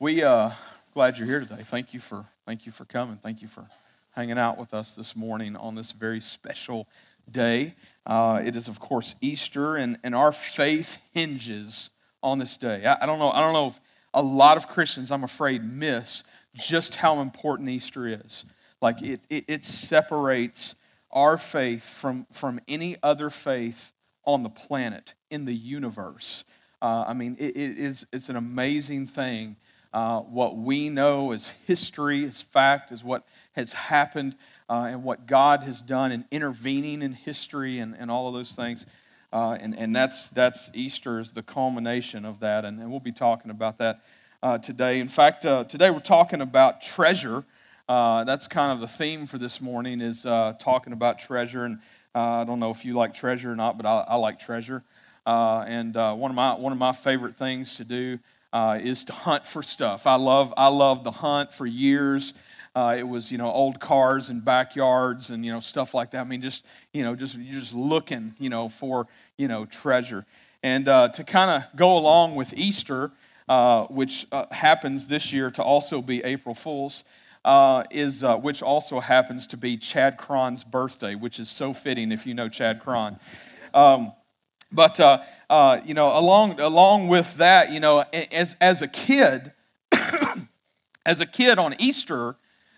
We uh glad you're here today. Thank you for thank you for coming. Thank you for hanging out with us this morning on this very special day. Uh, it is of course Easter, and, and our faith hinges on this day. I, I don't know. I don't know if a lot of Christians, I'm afraid, miss just how important Easter is. Like it, it, it separates our faith from, from any other faith on the planet, in the universe. Uh, I mean, it, it is, it's an amazing thing. Uh, what we know as history, as fact, is what has happened uh, and what God has done in intervening in history and, and all of those things. Uh, and and that's, that's Easter is the culmination of that. And, and we'll be talking about that uh, today. In fact, uh, today we're talking about treasure. that's kind of the theme for this morning is talking about treasure. And I don't know if you like treasure or not, but I, I like treasure. And one of my one of my favorite things to do uh, is to hunt for stuff. I love I love the hunt for years. Uh, it was you know old cars and backyards and you know stuff like that. I mean just you know just you're just looking you know for you know treasure. And uh, to kind of go along with Easter, uh, which happens this year to also be April Fools. is which also happens to be Chad Cron's birthday, which is so fitting if you know Chad Cron. Um, but uh, uh, you know, along along with that, you know, as as a kid, as a kid on Easter,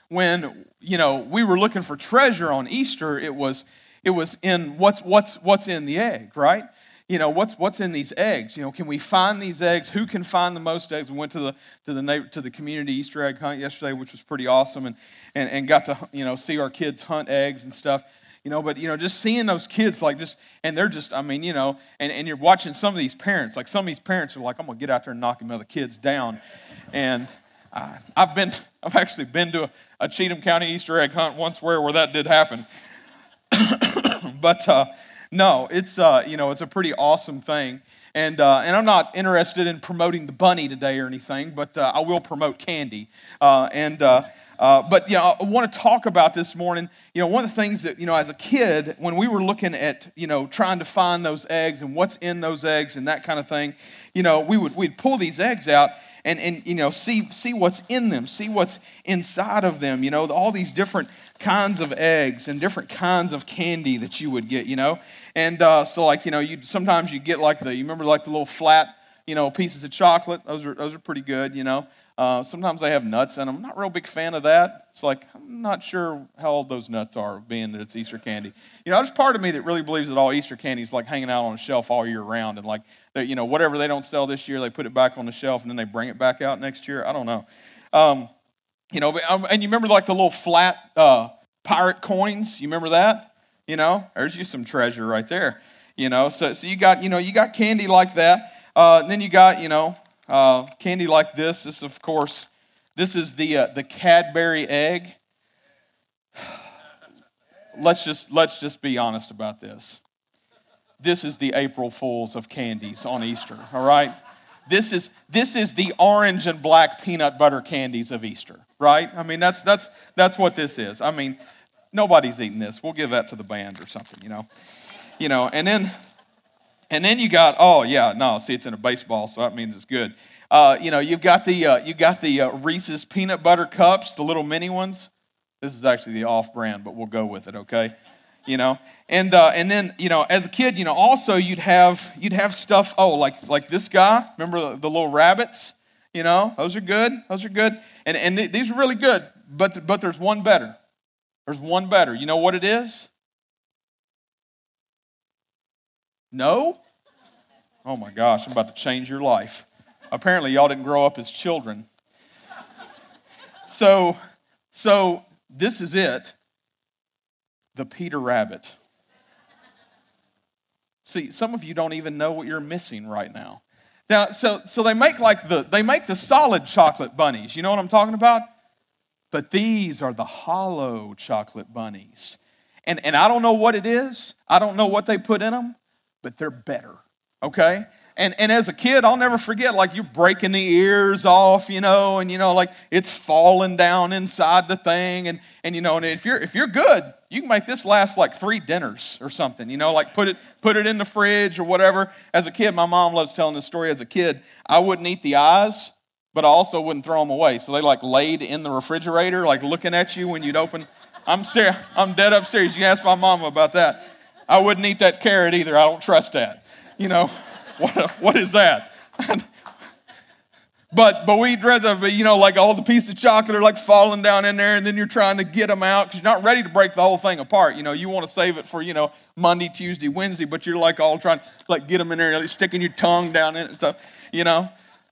when you know we were looking for treasure on Easter, it was it was in what's what's what's in the egg, right? You know what's what's in these eggs. You know, can we find these eggs? Who can find the most eggs? We went to the to the neighbor, to the community Easter egg hunt yesterday, which was pretty awesome, and and, and got to you know see our kids hunt eggs and stuff you know but you know just seeing those kids like just and they're just i mean you know and, and you're watching some of these parents like some of these parents are like i'm gonna get out there and knock them other kids down. And uh, i've been i've actually been to a, a, cheatham county easter egg hunt once where where that did happen. But uh, no it's uh, you know it's a pretty awesome thing and, uh, and I'm not interested in promoting the bunny today or anything, but uh, I will promote candy. Uh, and uh, uh, but you know, I want to talk about this morning. You know, one of the things that you know, as a kid, when we were looking at you know trying to find those eggs and what's in those eggs and that kind of thing, you know, we would we'd pull these eggs out and and you know see see what's in them, see what's inside of them. You know, all these different kinds of eggs and different kinds of candy that you would get. You know, and uh, so like you know, you sometimes you get like the you remember like the little flat you know pieces of chocolate. Those are those are pretty good. You know. Uh, sometimes they have nuts in them. I'm not real big fan of that. It's like, I'm not sure how old those nuts are, being that it's Easter candy. You know, there's part of me that really believes that all Easter candy is like hanging out on a shelf all year round. And like, you know, whatever they don't sell this year, they put it back on the shelf and then they bring it back out next year. I don't know. Um, you know, um, and you remember like the little flat uh, pirate coins? You remember that? You know, there's you some treasure right there. You know, so, so you got, you know, you got candy like that. Uh, then you got, you know, uh, candy like this. This, of course, this is the uh, the Cadbury egg. let's just let's just be honest about this. This is the April Fools of candies on Easter. All right. This is this is the orange and black peanut butter candies of Easter, right? I mean, that's that's that's what this is. I mean, nobody's eating this. We'll give that to the band or something, you know. You know, and then and then you got, oh yeah, no, see it's in a baseball, so that means it's good. Uh, you know, you've got the uh, you got the uh, Reese's peanut butter cups, the little mini ones. This is actually the off-brand, but we'll go with it, okay? You know, and uh, and then you know, as a kid, you know, also you'd have you'd have stuff. Oh, like like this guy. Remember the, the little rabbits? You know, those are good. Those are good, and and th- these are really good. But but there's one better. There's one better. You know what it is? No? Oh my gosh, I'm about to change your life. Apparently, y'all didn't grow up as children. So, so this is it the Peter Rabbit. See, some of you don't even know what you're missing right now. Now, so, so they make like the they make the solid chocolate bunnies. You know what I'm talking about? But these are the hollow chocolate bunnies. And, and I don't know what it is. I don't know what they put in them, but they're better, okay? And, and as a kid, I'll never forget, like you're breaking the ears off, you know, and you know, like it's falling down inside the thing. And, and you know, and if you're if you're good, you can make this last like three dinners or something, you know, like put it put it in the fridge or whatever. As a kid, my mom loves telling this story. As a kid, I wouldn't eat the eyes, but I also wouldn't throw them away. So they like laid in the refrigerator, like looking at you when you'd open. I'm serious. I'm dead up serious. You ask my mama about that. I wouldn't eat that carrot either. I don't trust that. You know, what, what is that? but but we dress up, but you know, like all the pieces of chocolate are like falling down in there, and then you're trying to get them out because you're not ready to break the whole thing apart. You know, you want to save it for you know Monday, Tuesday, Wednesday, but you're like all trying like get them in there, like sticking your tongue down in it and stuff. You know,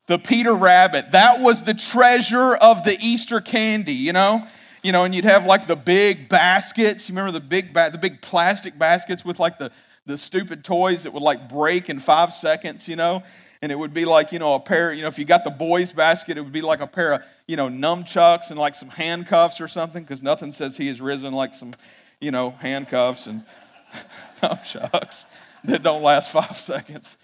the Peter Rabbit that was the treasure of the Easter candy. You know, you know, and you'd have like the big baskets. You remember the big ba- the big plastic baskets with like the the stupid toys that would like break in five seconds. You know, and it would be like you know a pair. You know, if you got the boys basket, it would be like a pair of you know nunchucks and like some handcuffs or something, because nothing says he is risen like some you know handcuffs and nunchucks that don't last five seconds.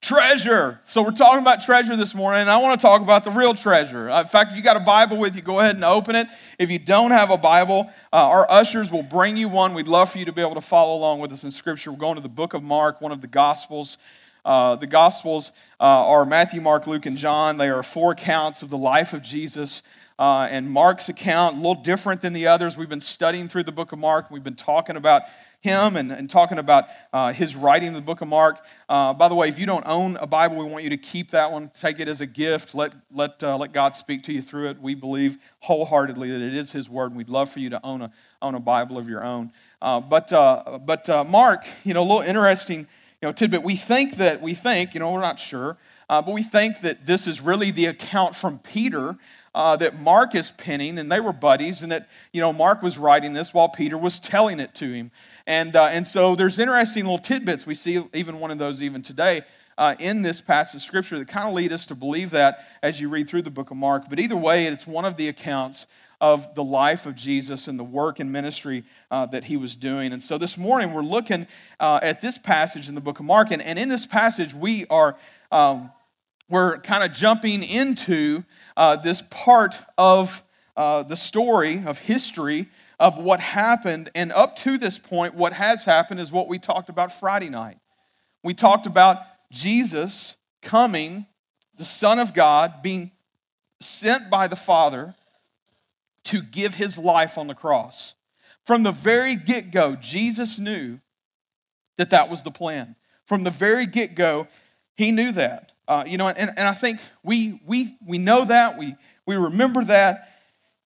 Treasure. So we're talking about treasure this morning, and I want to talk about the real treasure. Uh, in fact, if you got a Bible with you, go ahead and open it. If you don't have a Bible, uh, our ushers will bring you one. We'd love for you to be able to follow along with us in Scripture. We're going to the book of Mark, one of the Gospels. Uh, the Gospels uh, are Matthew, Mark, Luke, and John. They are four accounts of the life of Jesus. Uh, and Mark's account, a little different than the others. We've been studying through the book of Mark. We've been talking about him and, and talking about uh, his writing the book of Mark. Uh, by the way, if you don't own a Bible, we want you to keep that one, take it as a gift, let, let, uh, let God speak to you through it. We believe wholeheartedly that it is his word, and we'd love for you to own a, own a Bible of your own. Uh, but uh, but uh, Mark, you know, a little interesting you know, tidbit. We think that, we think, you know, we're not sure, but we think that this is really the account from Peter uh, that Mark is penning, and they were buddies, and that you know Mark was writing this while Peter was telling it to him. And, uh, and so there's interesting little tidbits. We see even one of those even today uh, in this passage of Scripture that kind of lead us to believe that as you read through the book of Mark. But either way, it's one of the accounts of the life of Jesus and the work and ministry uh, that he was doing. And so this morning we're looking uh, at this passage in the book of Mark. And, and in this passage, we are um, we're kind of jumping into uh, this part of uh, the story of history of what happened. And up to this point, what has happened is what we talked about Friday night. We talked about Jesus coming, the Son of God, being sent by the Father to give his life on the cross. From the very get go, Jesus knew that that was the plan. From the very get go, he knew that. Uh, you know, and, and I think we, we, we know that, we, we remember that,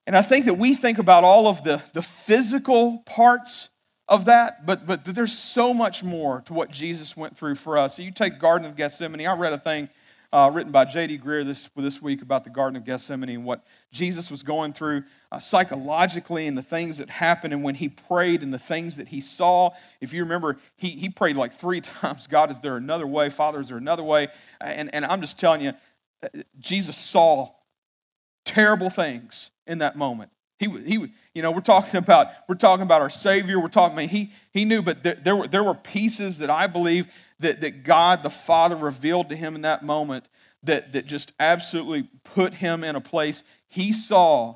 and I think that we think about all of the, the physical parts of that, but, but there's so much more to what Jesus went through for us. So you take Garden of Gethsemane. I read a thing uh, written by J.D. Greear this, this week about the Garden of Gethsemane and what Jesus was going through uh, psychologically and the things that happened and when he prayed and the things that he saw. If you remember, he, he prayed like three times God, is there another way? Father, is there another way? And, and I'm just telling you, uh, Jesus saw terrible things in that moment. He, he, you know, we're talking about we're talking about our Savior. We're talking. I mean, he he knew, but there, there were there were pieces that I believe that that God the Father revealed to him in that moment that that just absolutely put him in a place he saw.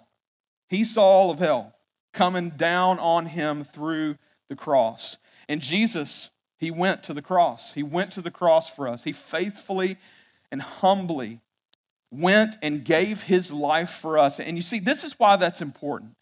He saw all of hell coming down on him through the cross. And Jesus, he went to the cross. He went to the cross for us. He faithfully and humbly went and gave his life for us. And you see, this is why that's important.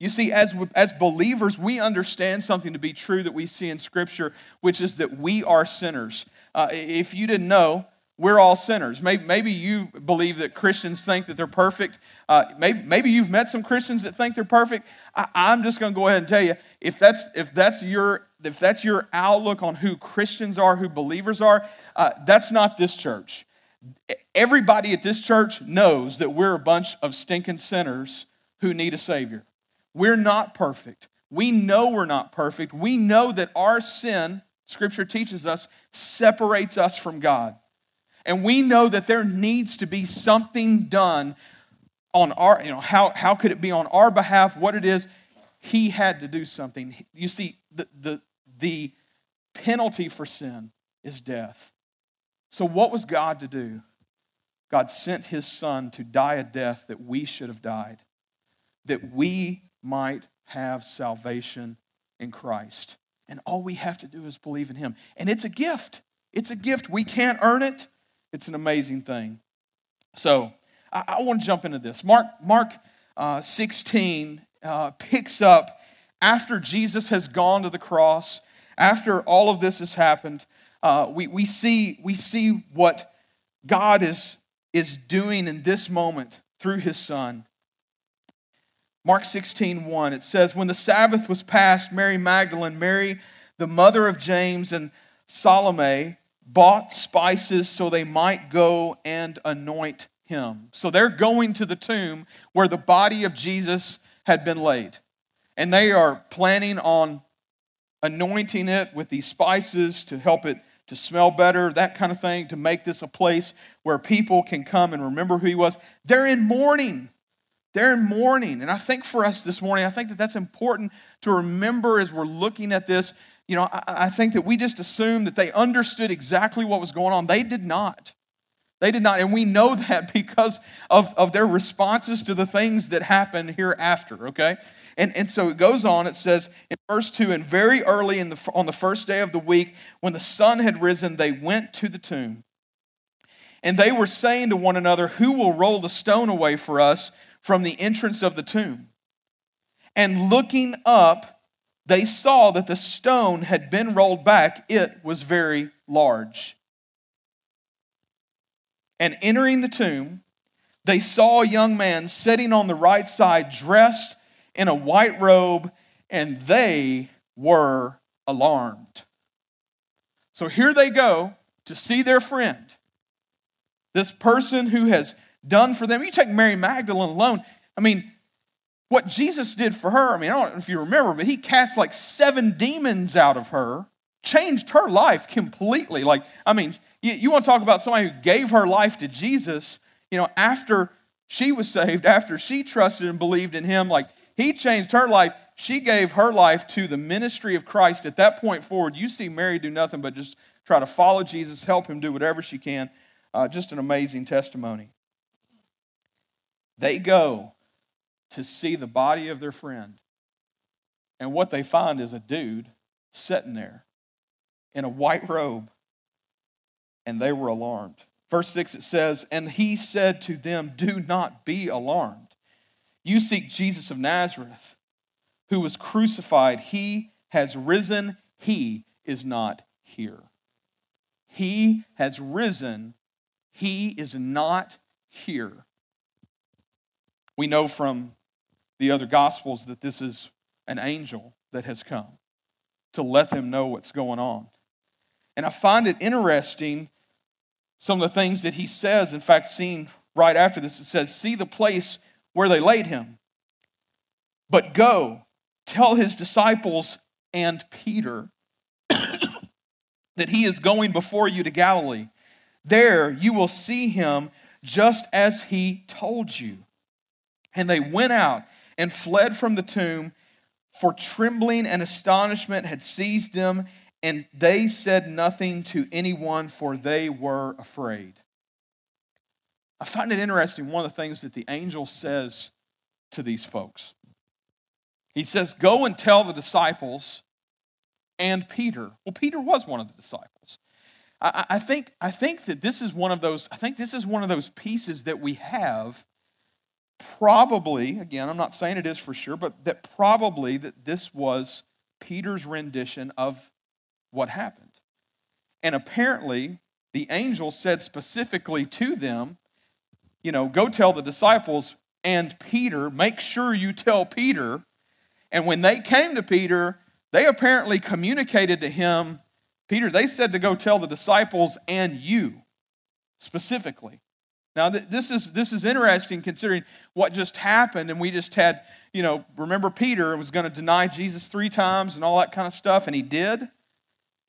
You see, as, as believers, we understand something to be true that we see in Scripture, which is that we are sinners. Uh, if you didn't know, we're all sinners. Maybe, maybe you believe that Christians think that they're perfect. Uh, maybe, maybe you've met some Christians that think they're perfect. I, I'm just going to go ahead and tell you if that's, if, that's your, if that's your outlook on who Christians are, who believers are, uh, that's not this church everybody at this church knows that we're a bunch of stinking sinners who need a Savior. We're not perfect. We know we're not perfect. We know that our sin, Scripture teaches us, separates us from God. And we know that there needs to be something done on our, you know, how, how could it be on our behalf, what it is. He had to do something. You see, the, the, the penalty for sin is death. So, what was God to do? God sent his son to die a death that we should have died, that we might have salvation in Christ. And all we have to do is believe in him. And it's a gift. It's a gift. We can't earn it. It's an amazing thing. So I, I want to jump into this. Mark, Mark uh, 16 uh, picks up after Jesus has gone to the cross, after all of this has happened. Uh, we, we, see, we see what God is, is doing in this moment through his son. Mark 16, 1, it says, When the Sabbath was past, Mary Magdalene, Mary, the mother of James, and Salome bought spices so they might go and anoint him. So they're going to the tomb where the body of Jesus had been laid. And they are planning on anointing it with these spices to help it to smell better, that kind of thing, to make this a place where people can come and remember who he was. They're in mourning. They're in mourning. And I think for us this morning, I think that that's important to remember as we're looking at this. You know, I, I think that we just assume that they understood exactly what was going on. They did not. They did not. And we know that because of, of their responses to the things that happen hereafter, okay? And, and so it goes on, it says in verse 2 And very early in the, on the first day of the week, when the sun had risen, they went to the tomb. And they were saying to one another, Who will roll the stone away for us from the entrance of the tomb. And looking up, they saw that the stone had been rolled back. It was very large. And entering the tomb, they saw a young man sitting on the right side, dressed in a white robe, and they were alarmed. So here they go to see their friend, this person who has done for them. You take Mary Magdalene alone. I mean, what Jesus did for her, I mean, I don't know if you remember, but he cast like seven demons out of her, changed her life completely. Like, I mean, you, you want to talk about somebody who gave her life to Jesus, you know, after she was saved, after she trusted and believed in him, like, he changed her life. She gave her life to the ministry of Christ. At that point forward, you see Mary do nothing but just try to follow Jesus, help him do whatever she can. Uh, just an amazing testimony. They go to see the body of their friend. And what they find is a dude sitting there in a white robe. And they were alarmed. Verse 6 it says, And he said to them, Do not be alarmed. You seek Jesus of Nazareth, who was crucified. He has risen. He is not here. He has risen. He is not here. We know from the other Gospels that this is an angel that has come to let them know what's going on. And I find it interesting some of the things that he says. In fact, seen right after this, it says, See the place where they laid him. But go, tell his disciples and Peter that he is going before you to Galilee. There you will see him just as he told you. And they went out and fled from the tomb, for trembling and astonishment had seized them, and they said nothing to anyone, for they were afraid. I find it interesting, one of the things that the angel says to these folks. He says, Go and tell the disciples and Peter. Well, Peter was one of the disciples. I, think, I think that this is one of those, I think this is one of those pieces that we have probably, again, I'm not saying it is for sure, but that probably that this was Peter's rendition of what happened. And apparently, the angel said specifically to them, you know, go tell the disciples and Peter, make sure you tell Peter. And when they came to Peter, they apparently communicated to him, Peter, they said to go tell the disciples and you specifically. Now, this is, this is interesting considering what just happened, and we just had, you know, remember Peter was going to deny Jesus three times and all that kind of stuff, and he did.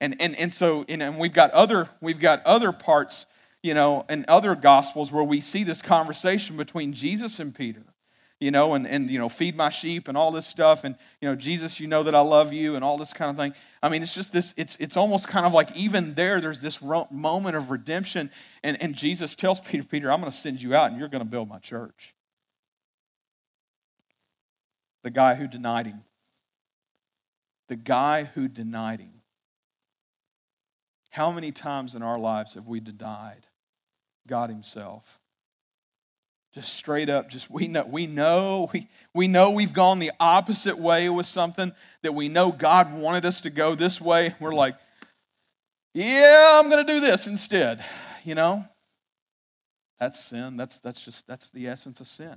And, and, and so, and we've got other, we've got other parts, you know, in other gospels where we see this conversation between Jesus and Peter you know, and, and, you know, feed my sheep and all this stuff. And, you know, Jesus, you know that I love you and all this kind of thing. I mean, it's just this, it's, it's almost kind of like even there, there's this moment of redemption. And, and Jesus tells Peter, Peter, I'm going to send you out and you're going to build my church. The guy who denied him. The guy who denied him. How many times in our lives have we denied God Himself? Just straight up just we know we know we, we know we've gone the opposite way with something that we know god wanted us to go this way. We're like yeah i'm going to do this instead you know? That's sin. That's that's just that's the essence of sin.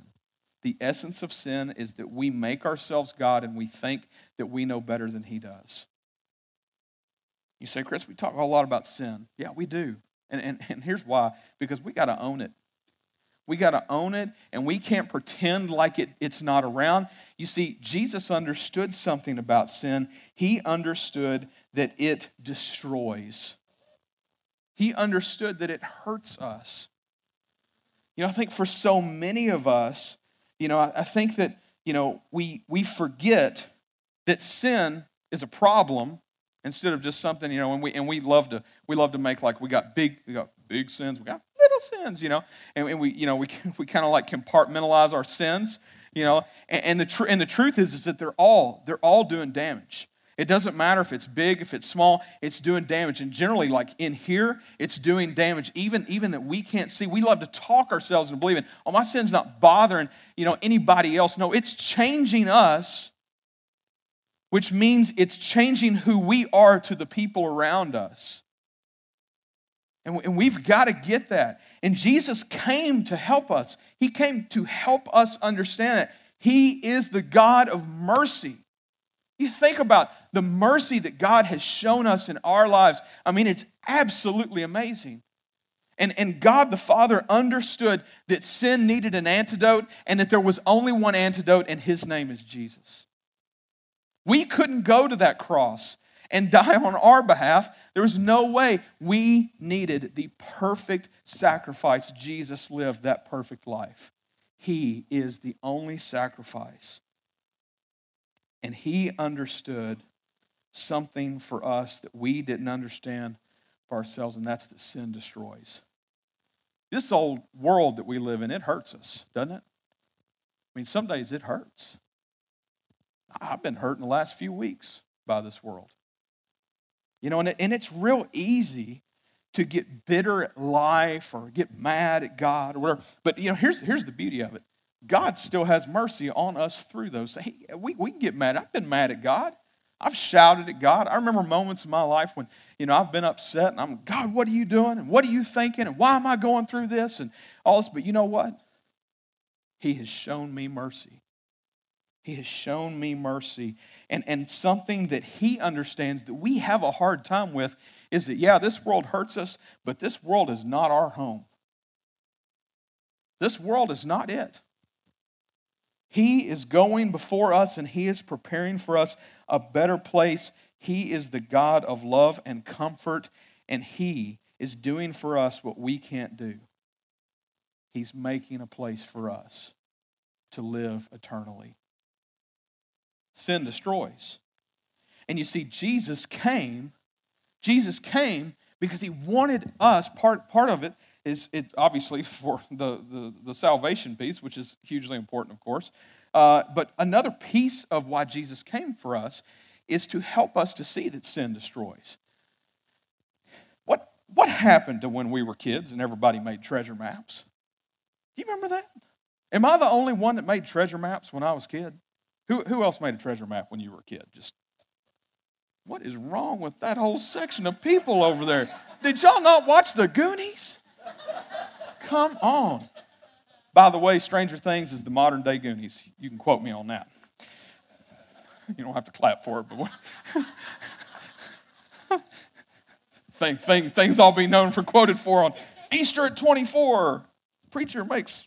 The essence of sin is that we make ourselves god and we think that we know better than he does. You say chris we talk a lot about sin. Yeah we do. And, and, and here's why. Because we got to own it we got to own it, and we can't pretend like it, it's not around. You see, Jesus understood something about sin. He understood that it destroys, He understood that it hurts us. You know, I think for so many of us, you know, I, I think that, you know, we, we forget that sin is a problem instead of just something, you know, and we, and we love to, we love to make like we got big, we got big sins, we got little sins, you know, and, and we, you know, we, we kind of like compartmentalize our sins, you know, and, and the, tr- and the truth is, is that they're all, they're all doing damage. It doesn't matter if it's big, if it's small, it's doing damage. And generally, like in here, it's doing damage, even, even that we can't see. We love to talk ourselves into believing, oh, my sin's not bothering, you know, anybody else. No, it's changing us, which means it's changing who we are to the people around us. And we've got to get that. And Jesus came to help us. He came to help us understand that He is the God of mercy. You think about the mercy that God has shown us in our lives. I mean, it's absolutely amazing. And, and God the Father understood that sin needed an antidote and that there was only one antidote, and His name is Jesus. We couldn't go to that cross and die on our behalf. There was no way. We needed the perfect sacrifice. Jesus lived that perfect life. He is the only sacrifice. And He understood something for us that we didn't understand for ourselves, and that's that sin destroys. This old world that we live in, it hurts us, doesn't it? I mean, some days it hurts. I've been hurt in the last few weeks by this world. You know, and, it, and it's real easy to get bitter at life or get mad at God or whatever. But, you know, here's, here's the beauty of it God still has mercy on us through those. Hey, we, we can get mad. I've been mad at God. I've shouted at God. I remember moments in my life when, you know, I've been upset and I'm, God, what are you doing? And what are you thinking? And why am I going through this? And all this. But you know what? He has shown me mercy. He has shown me mercy. And, and something that he understands that we have a hard time with is that, yeah, this world hurts us, but this world is not our home. This world is not it. He is going before us and He is preparing for us a better place. He is the God of love and comfort, and He is doing for us what we can't do. He's making a place for us to live eternally sin destroys. And you see, Jesus came, Jesus came because he wanted us, part, part of it is it obviously for the, the, the salvation piece, which is hugely important, of course. Uh, but another piece of why Jesus came for us is to help us to see that sin destroys. What, what happened to when we were kids and everybody made treasure maps? Do you remember that? Am I the only one that made treasure maps when I was a kid? Who, who else made a treasure map when you were a kid? Just what is wrong with that whole section of people over there? Did y'all not watch the Goonies? Come on. By the way, Stranger Things is the modern day Goonies. You can quote me on that. You don't have to clap for it, but thing, thing, things I'll be known for quoted for on Easter at 24. Preacher makes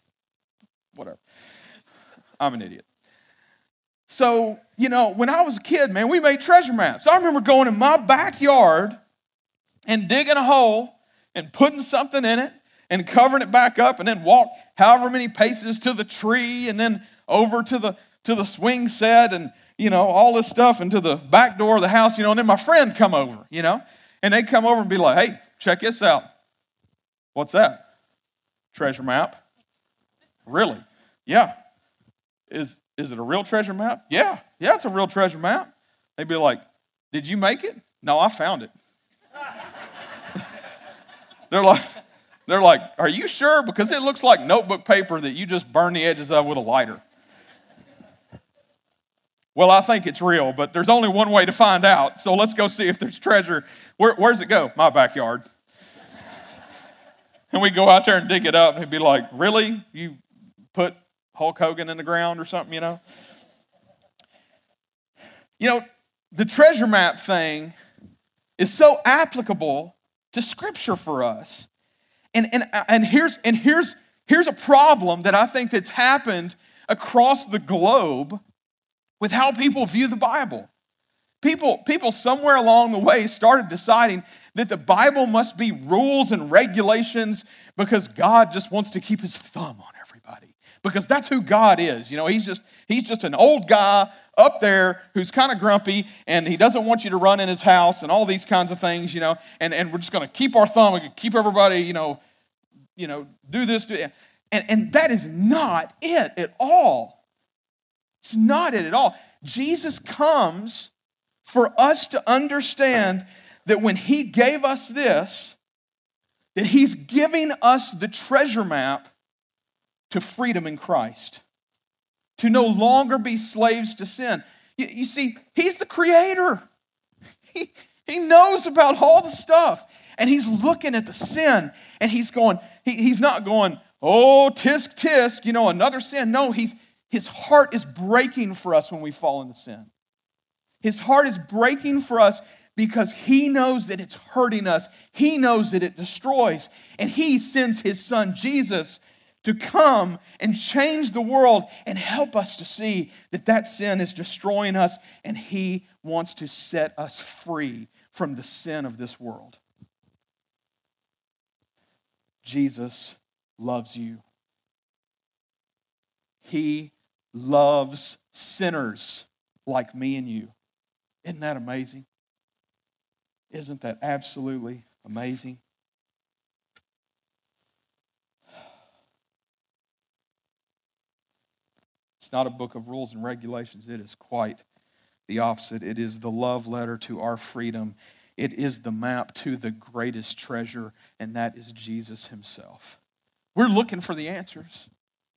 whatever. I'm an idiot. So, you know, when I was a kid, man, we made treasure maps. I remember going in my backyard and digging a hole and putting something in it and covering it back up and then walk however many paces to the tree and then over to the to the swing set and you know all this stuff into the back door of the house you know and then my friend come over you know and they'd come over and be like hey check this out. What's that? Treasure map? Really? Yeah is is it a real treasure map? Yeah, yeah, it's a real treasure map. They'd be like, Did you make it? No, I found it. they're like, They're like, Are you sure? Because it looks like notebook paper that you just burn the edges of with a lighter. Well, I think it's real, but there's only one way to find out. So let's go see if there's treasure. Where, where's it go? My backyard. and we go out there and dig it up, and he'd be like, Really? You put Hulk Hogan in the ground or something, you know? You know, the treasure map thing is so applicable to Scripture for us. And, and, and, here's, and here's, here's a problem that I think that's happened across the globe with how people view the Bible. People, people somewhere along the way started deciding that the Bible must be rules and regulations because God just wants to keep his thumb on everybody. Because that's who God is. You know, he's just he's just an old guy up there who's kind of grumpy and he doesn't want you to run in his house and all these kinds of things, you know, and, and we're just gonna keep our thumb keep everybody, you know, you know, do this, do and, and that is not it at all. It's not it at all. Jesus comes for us to understand that when He gave us this, that He's giving us the treasure map to freedom in Christ, to no longer be slaves to sin. You, you see, He's the Creator. He, he knows about all the stuff. And he's looking at the sin and he's going, he, he's not going, oh, tisk, tisk, you know, another sin. No, he's, his heart is breaking for us when we fall into sin. His heart is breaking for us because he knows that it's hurting us. He knows that it destroys. And he sends his son Jesus to come and change the world and help us to see that that sin is destroying us and he wants to set us free from the sin of this world. Jesus loves you. He loves sinners like me and you. Isn't that amazing? Isn't that absolutely amazing? It's not a book of rules and regulations. It is quite the opposite. It is the love letter to our freedom. It is the map to the greatest treasure, and that is Jesus Himself. We're looking for the answers.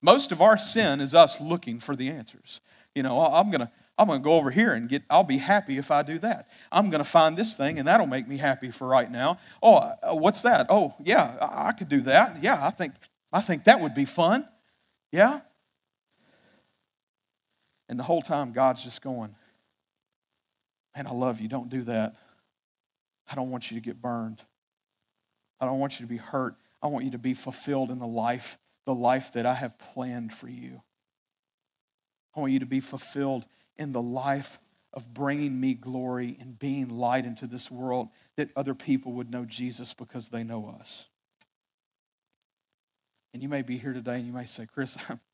Most of our sin is us looking for the answers. You know, I'm going to I'm going to go over here and get, I'll be happy if I do that. I'm going to find this thing and that'll make me happy for right now. Oh, uh, what's that? Oh, yeah, I, I could do that. Yeah, I think, I think that would be fun. Yeah. And the whole time, God's just going, Man, I love you. Don't do that. I don't want you to get burned. I don't want you to be hurt. I want you to be fulfilled in the life the life that I have planned for you. I want you to be fulfilled in the life of bringing me glory and being light into this world that other people would know Jesus because they know us. And you may be here today and you may say, Chris,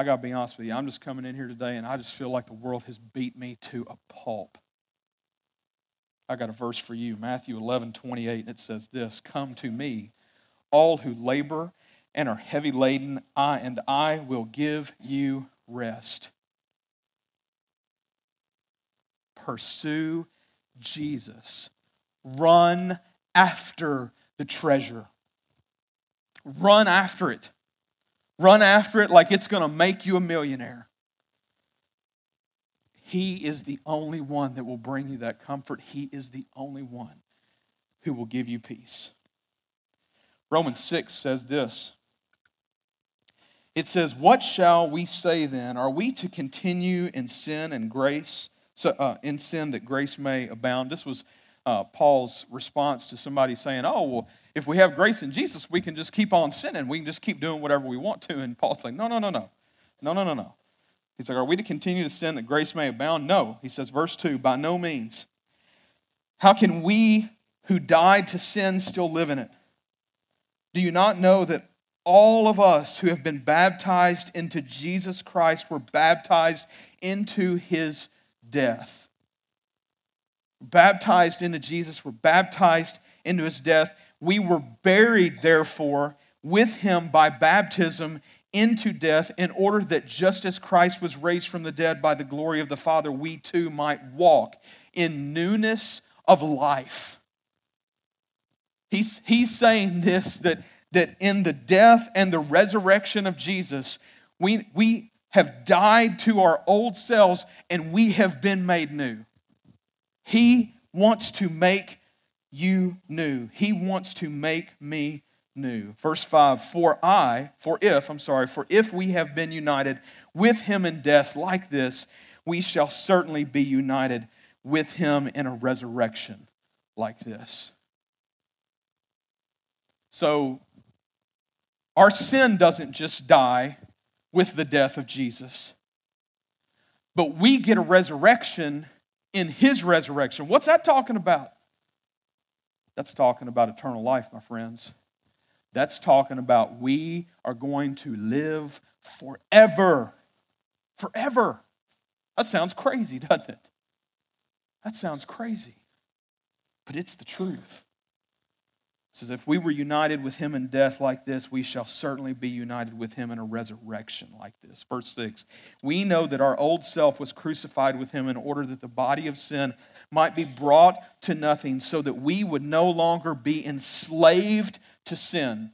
I got to be honest with you. I'm just coming in here today and I just feel like the world has beat me to a pulp. I got a verse for you Matthew 11, 28, and it says this Come to me, all who labor and are heavy laden, I and I will give you rest. Pursue Jesus. Run after the treasure. Run after it. Run after it like it's going to make you a millionaire. He is the only one that will bring you that comfort. He is the only one who will give you peace. Romans 6 says this it says, What shall we say then? Are we to continue in sin and grace, uh, in sin that grace may abound? This was uh, Paul's response to somebody saying, Oh, well, if we have grace in Jesus, we can just keep on sinning. We can just keep doing whatever we want to. And Paul's like, No, no, no, no. No, no, no, no. He's like, Are we to continue to sin that grace may abound? No. He says, verse 2, By no means. How can we who died to sin still live in it? Do you not know that all of us who have been baptized into Jesus Christ were baptized into his death. Baptized into Jesus, we're baptized into his death. We were buried, therefore, with him by baptism into death, in order that just as Christ was raised from the dead by the glory of the Father, we too might walk in newness of life. He's, he's saying this that that in the death and the resurrection of Jesus, we, we have died to our old selves and we have been made new. He wants to make you new. He wants to make me new. Verse 5 For I, for if, I'm sorry, for if we have been united with him in death like this, we shall certainly be united with him in a resurrection like this. So, our sin doesn't just die with the death of Jesus, but we get a resurrection in his resurrection. What's that talking about? That's talking about eternal life, my friends. That's talking about we are going to live forever. Forever. That sounds crazy, doesn't it? That sounds crazy. But it's the truth. It says, If we were united with him in death like this, we shall certainly be united with him in a resurrection like this. Verse 6 We know that our old self was crucified with him in order that the body of sin might be brought to nothing, so that we would no longer be enslaved to sin.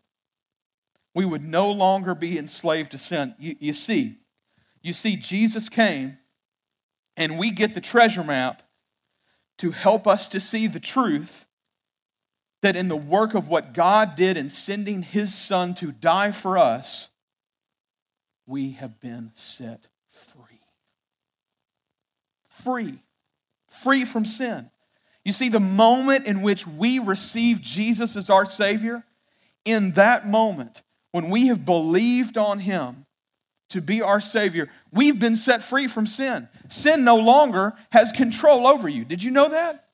We would no longer be enslaved to sin. You, you see, you see, Jesus came and we get the treasure map to help us to see the truth that in the work of what God did in sending his son to die for us, we have been set free. Free. Free from sin. You see, the moment in which we receive Jesus as our Savior, in that moment, when we have believed on him, to be our Savior, we've been set free from sin. Sin no longer has control over you. Did you know that?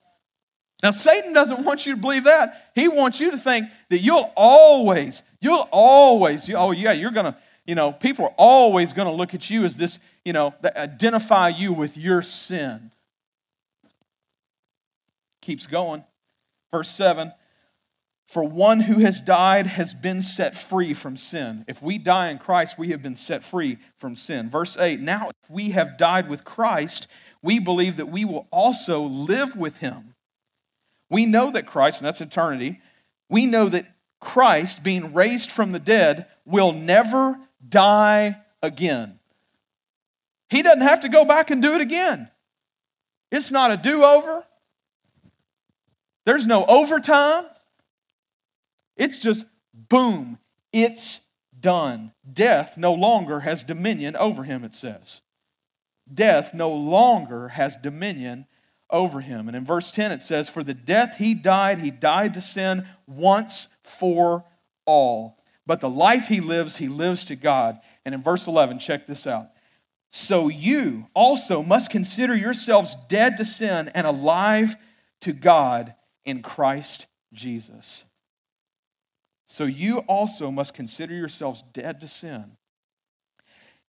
Now, Satan doesn't want you to believe that. He wants you to think that you'll always, you'll always, oh, yeah, you're going to, you know, people are always going to look at you as this, you know, identify you with your sin. Keeps going. Verse 7 for one who has died has been set free from sin. If we die in Christ, we have been set free from sin. Verse 8 Now, if we have died with Christ, we believe that we will also live with him. We know that Christ, and that's eternity, we know that Christ, being raised from the dead, will never die again. He doesn't have to go back and do it again. It's not a do over, there's no overtime. It's just boom, it's done. Death no longer has dominion over him, it says. Death no longer has dominion over him. And in verse 10 it says, For the death he died, he died to sin once for all. But the life he lives, he lives to God. And in verse 11, check this out. So you also must consider yourselves dead to sin and alive to God in Christ Jesus. So you also must consider yourselves dead to sin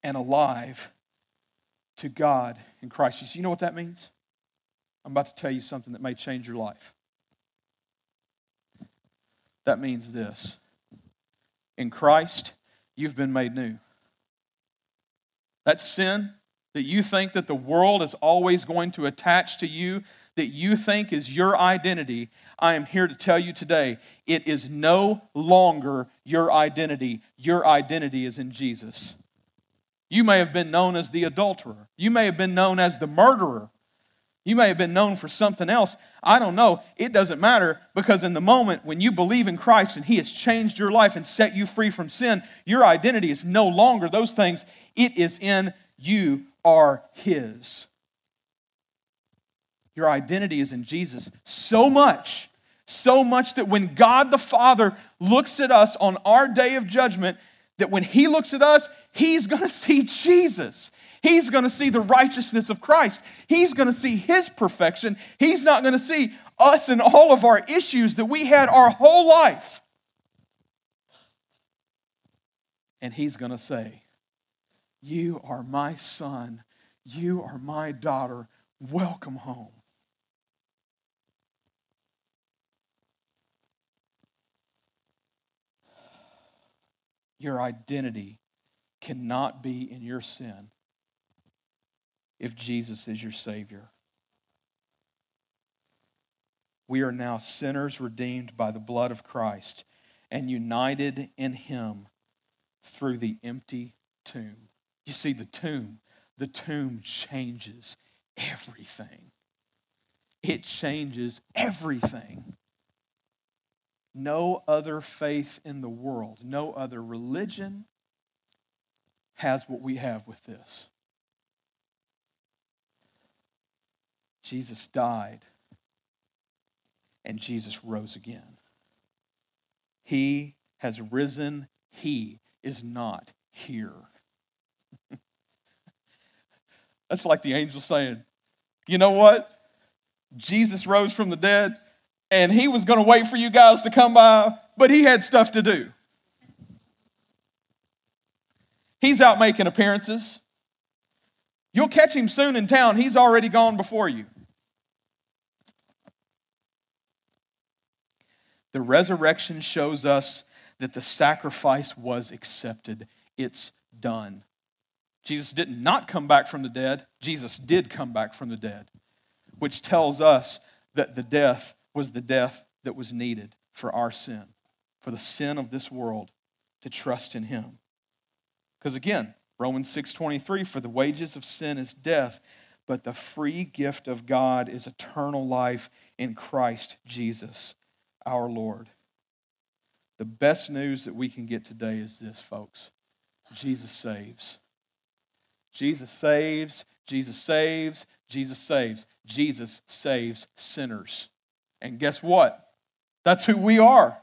and alive to God in Christ Jesus. You know what that means? I'm about to tell you something that may change your life. That means this in Christ, you've been made new. That sin that you think that the world is always going to attach to you, that you think is your identity, I am here to tell you today it is no longer your identity. Your identity is in Jesus. You may have been known as the adulterer, you may have been known as the murderer. You may have been known for something else. I don't know. It doesn't matter because in the moment when you believe in Christ and He has changed your life and set you free from sin, your identity is no longer those things. It is in you are His. Your identity is in Jesus so much so much that when God the Father looks at us on our day of judgment, that when He looks at us, He's going to see Jesus. He's going to see the righteousness of Christ. He's going to see His perfection. He's not going to see us and all of our issues that we had our whole life. And He's going to say, You are my son. You are my daughter. Welcome home. Your identity cannot be in your sin if Jesus is your Savior. We are now sinners redeemed by the blood of Christ, and united in him through the empty tomb. You see, the tomb, the tomb changes everything. It changes everything. No other faith in the world, no other religion has what we have with this. Jesus died and Jesus rose again. He has risen, He is not here. That's like the angel saying, You know what? Jesus rose from the dead, and He was going to wait for you guys to come by, but He had stuff to do. He's out making appearances. You'll catch him soon in town. He's already gone before you. The resurrection shows us that the sacrifice was accepted. It's done. Jesus did not come back from the dead. Jesus did come back from the dead, which tells us that the death was the death that was needed for our sin, for the sin of this world to trust in him. Because again, Romans 6:23 for the wages of sin is death, but the free gift of God is eternal life in Christ Jesus our Lord. The best news that we can get today is this, folks Jesus saves. Jesus saves, Jesus saves, Jesus saves. Jesus saves sinners. And guess what? That's who we are.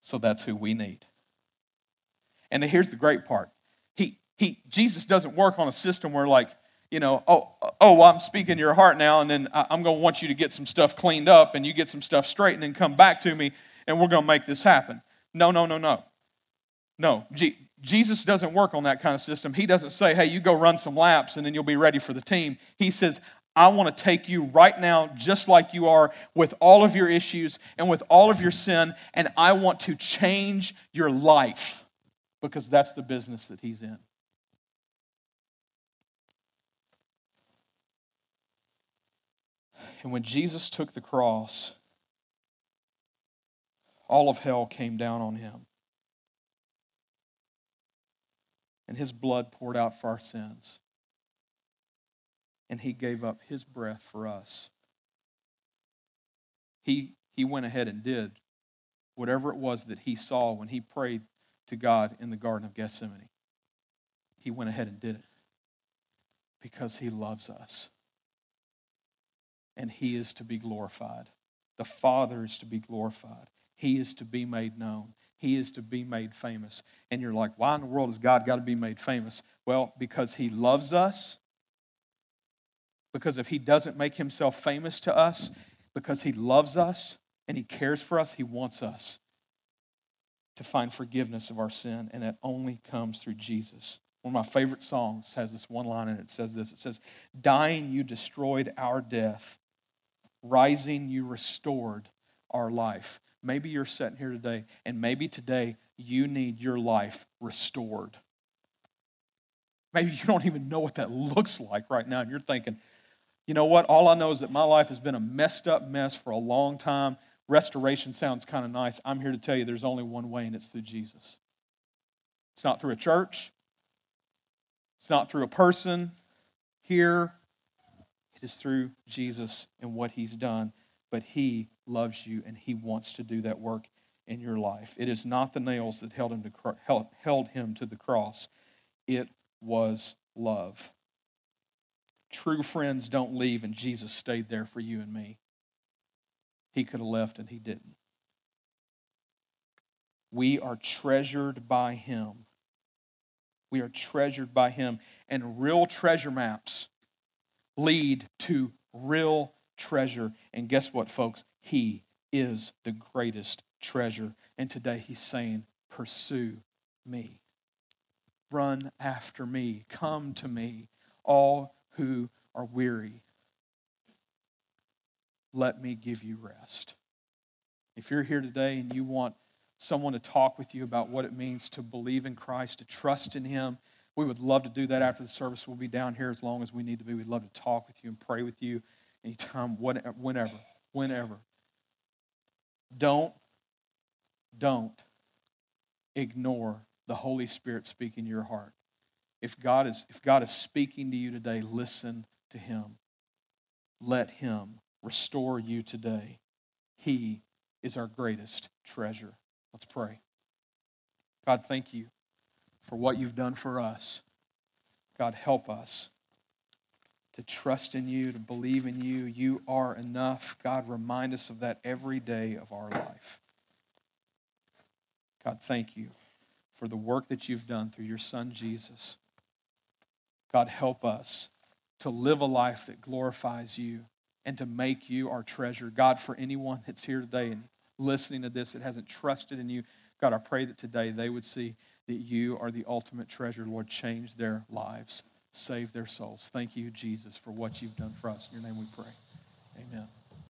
So that's who we need. And here's the great part. He, he, Jesus doesn't work on a system where, like, you know, oh, oh, well, I'm speaking your heart now, and then I'm going to want you to get some stuff cleaned up, and you get some stuff straight, and come back to me, and we're going to make this happen. No, no, no, no. No, Jesus doesn't work on that kind of system. He doesn't say, hey, you go run some laps, and then you'll be ready for the team. He says, I want to take you right now, just like you are, with all of your issues and with all of your sin, and I want to change your life because that's the business that He's in. And when Jesus took the cross, all of hell came down on him. And his blood poured out for our sins. And he gave up his breath for us. He, he went ahead and did whatever it was that he saw when he prayed to God in the Garden of Gethsemane. He went ahead and did it because he loves us and he is to be glorified. The Father is to be glorified. He is to be made known. He is to be made famous. And you're like, why in the world has God got to be made famous? Well, because he loves us. Because if he doesn't make himself famous to us, because he loves us and he cares for us, he wants us to find forgiveness of our sin. And that only comes through Jesus. One of my favorite songs has this one line and it says this it says, Dying, you destroyed our death rising, you restored our life. Maybe you're sitting here today, and maybe today you need your life restored. Maybe you don't even know what that looks like right now, and you're thinking, you know what? All I know is that my life has been a messed up mess for a long time. Restoration sounds kind of nice. I'm here to tell you there's only one way, and it's through Jesus. It's not through a church, it's not through a person here, is through Jesus and what he's done, but he loves you and he wants to do that work in your life. It is not the nails that held him to, held, held him to the cross, it was love. True friends don't leave, and Jesus stayed there for you and me. He could have left, and he didn't. We are treasured by him. We are treasured by him. And real treasure maps lead to real treasure. And guess what, folks? He is the greatest treasure. And today he's saying, Pursue me. Run after me. Come to me, all who are weary. Let me give you rest. If you're here today and you want someone to talk with you about what it means to believe in Christ, to trust in Him, we would love to do that after the service. We'll be down here as long as we need to be. We'd love to talk with you and pray with you anytime, whenever, whenever. Don't, don't ignore the Holy Spirit speaking your heart. If God is, if God is speaking to you today, listen to Him. Let Him restore you today. He is our greatest treasure. Let's pray. God, thank you for what you've done for us. God, help us to trust in you, to believe in you. You are enough. God, remind us of that every day of our life. God, thank you for the work that you've done through your Son, Jesus. God, help us to live a life that glorifies you and to make you our treasure. God, for anyone that's here today and listening to this that hasn't trusted in you, God, I pray that today they would see that you are the ultimate treasure. Lord, change their lives, save their souls. Thank you, Jesus, for what you've done for us. In your name we pray. Amen.